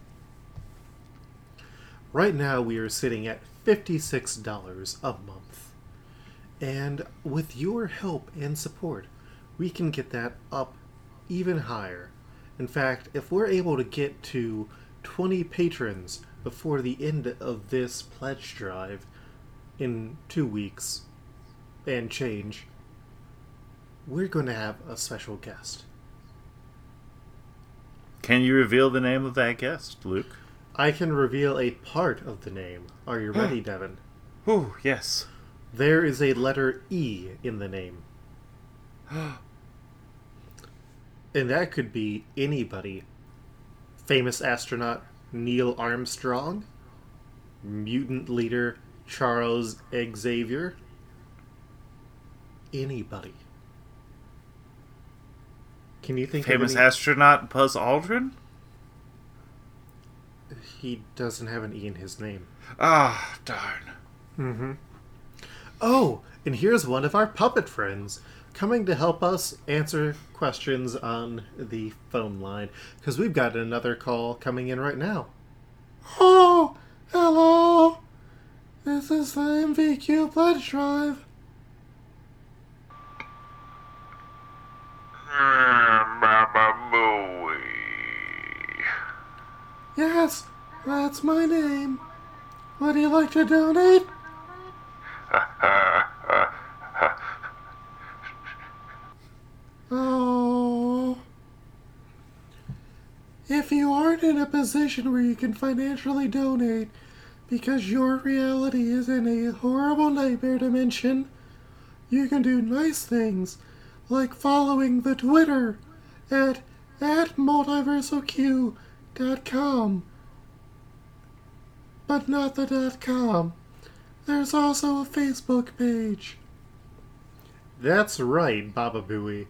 Right now, we are sitting at $56 a month. And with your help and support, we can get that up even higher. In fact, if we're able to get to 20 patrons before the end of this pledge drive in two weeks and change, we're going to have a special guest. Can you reveal the name of that guest, Luke? I can reveal a part of the name. Are you ready, Devin? Ooh, yes. There is a letter E in the name. and that could be anybody. Famous astronaut Neil Armstrong, mutant leader Charles Xavier. Anybody. Can you think Famous of any... astronaut Buzz Aldrin? He doesn't have an E in his name. Ah, darn. Mm-hmm. Oh, and here's one of our puppet friends coming to help us answer questions on the phone line because we've got another call coming in right now. Oh, hello. This is the MVQ pledge drive. Baba booey. Yes, that's my name. Would you like to donate? Oh. If you aren't in a position where you can financially donate because your reality is in a horrible nightmare dimension, you can do nice things like following the Twitter at, at multiversalq.com. But not the dot com. There's also a Facebook page. That's right, Baba Booey.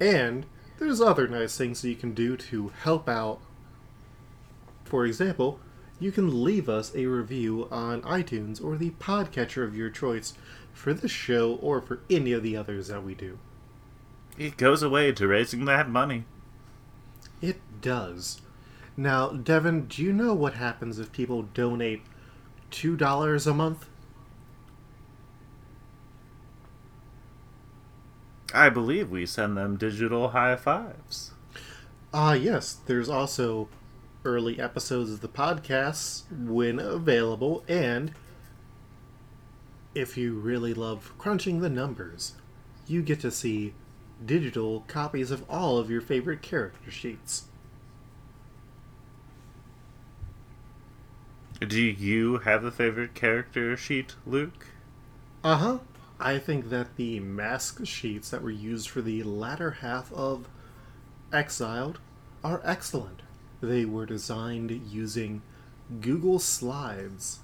And there's other nice things that you can do to help out. For example, you can leave us a review on iTunes or the podcatcher of your choice for this show or for any of the others that we do. It goes away to raising that money. It does. Now, Devin, do you know what happens if people donate $2 a month? I believe we send them digital high fives. Ah, yes. There's also early episodes of the podcasts when available, and if you really love crunching the numbers, you get to see digital copies of all of your favorite character sheets. Do you have a favorite character sheet, Luke? Uh huh. I think that the mask sheets that were used for the latter half of Exiled are excellent. They were designed using Google Slides.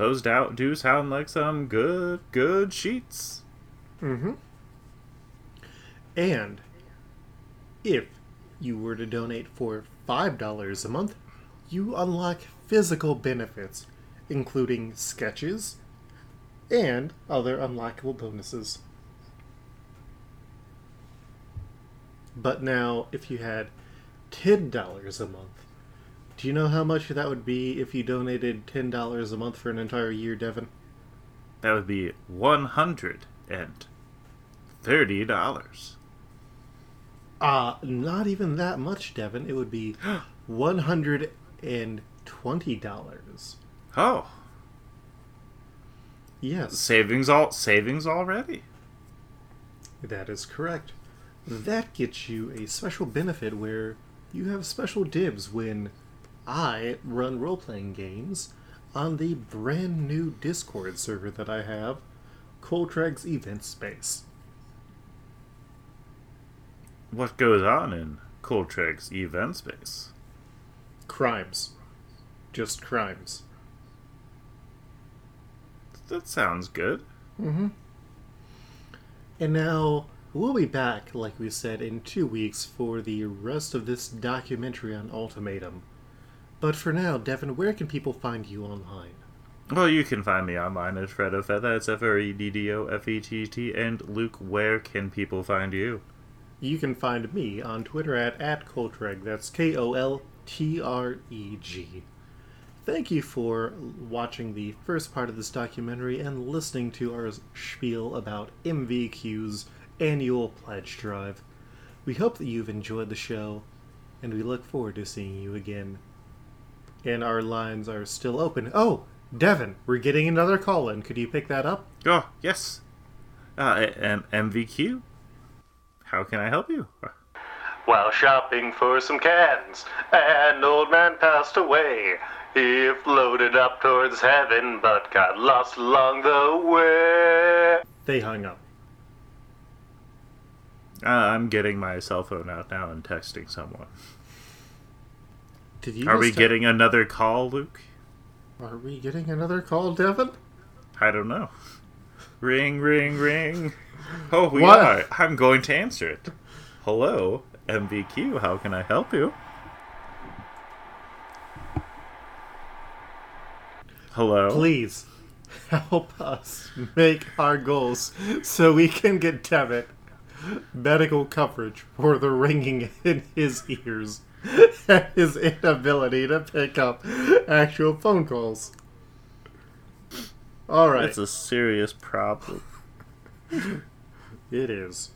Those do, do sound like some good, good sheets. Mm-hmm. And if you were to donate for $5 a month, you unlock physical benefits, including sketches and other unlockable bonuses. But now, if you had $10 a month, do you know how much that would be if you donated $10 a month for an entire year, Devin? That would be one hundred and thirty dollars. Uh, not even that much, Devin. It would be $120. Oh, Yes. savings all savings already. That is correct. That gets you a special benefit where you have special dibs when I run role playing games on the brand new Discord server that I have, Koltreg's Event Space. What goes on in Koltreg's event space? Crimes. Just crimes. That sounds good. Mm-hmm. And now we'll be back, like we said, in two weeks for the rest of this documentary on Ultimatum. But for now, Devin, where can people find you online? Well, you can find me online at Freddo Fett. That's F R E D D O F E T T. And Luke, where can people find you? You can find me on Twitter at, at Koltreg. That's K O L T R E G. Thank you for watching the first part of this documentary and listening to our spiel about MVQ's annual pledge drive. We hope that you've enjoyed the show, and we look forward to seeing you again. And our lines are still open. Oh, Devin, we're getting another call in. Could you pick that up? Oh, yes. Uh, M- MVQ? How can I help you? While shopping for some cans, an old man passed away. He floated up towards heaven, but got lost along the way. They hung up. Uh, I'm getting my cell phone out now and texting someone. Did you Are we getting another call, Luke? Are we getting another call, Devin? I don't know. Ring, ring, ring. Oh, we What? are. I'm going to answer it. Hello, MVQ. How can I help you? Hello. Please help us make our goals so we can get Devitt medical coverage for the ringing in his ears his inability to pick up actual phone calls. All right. It's a serious problem. It is.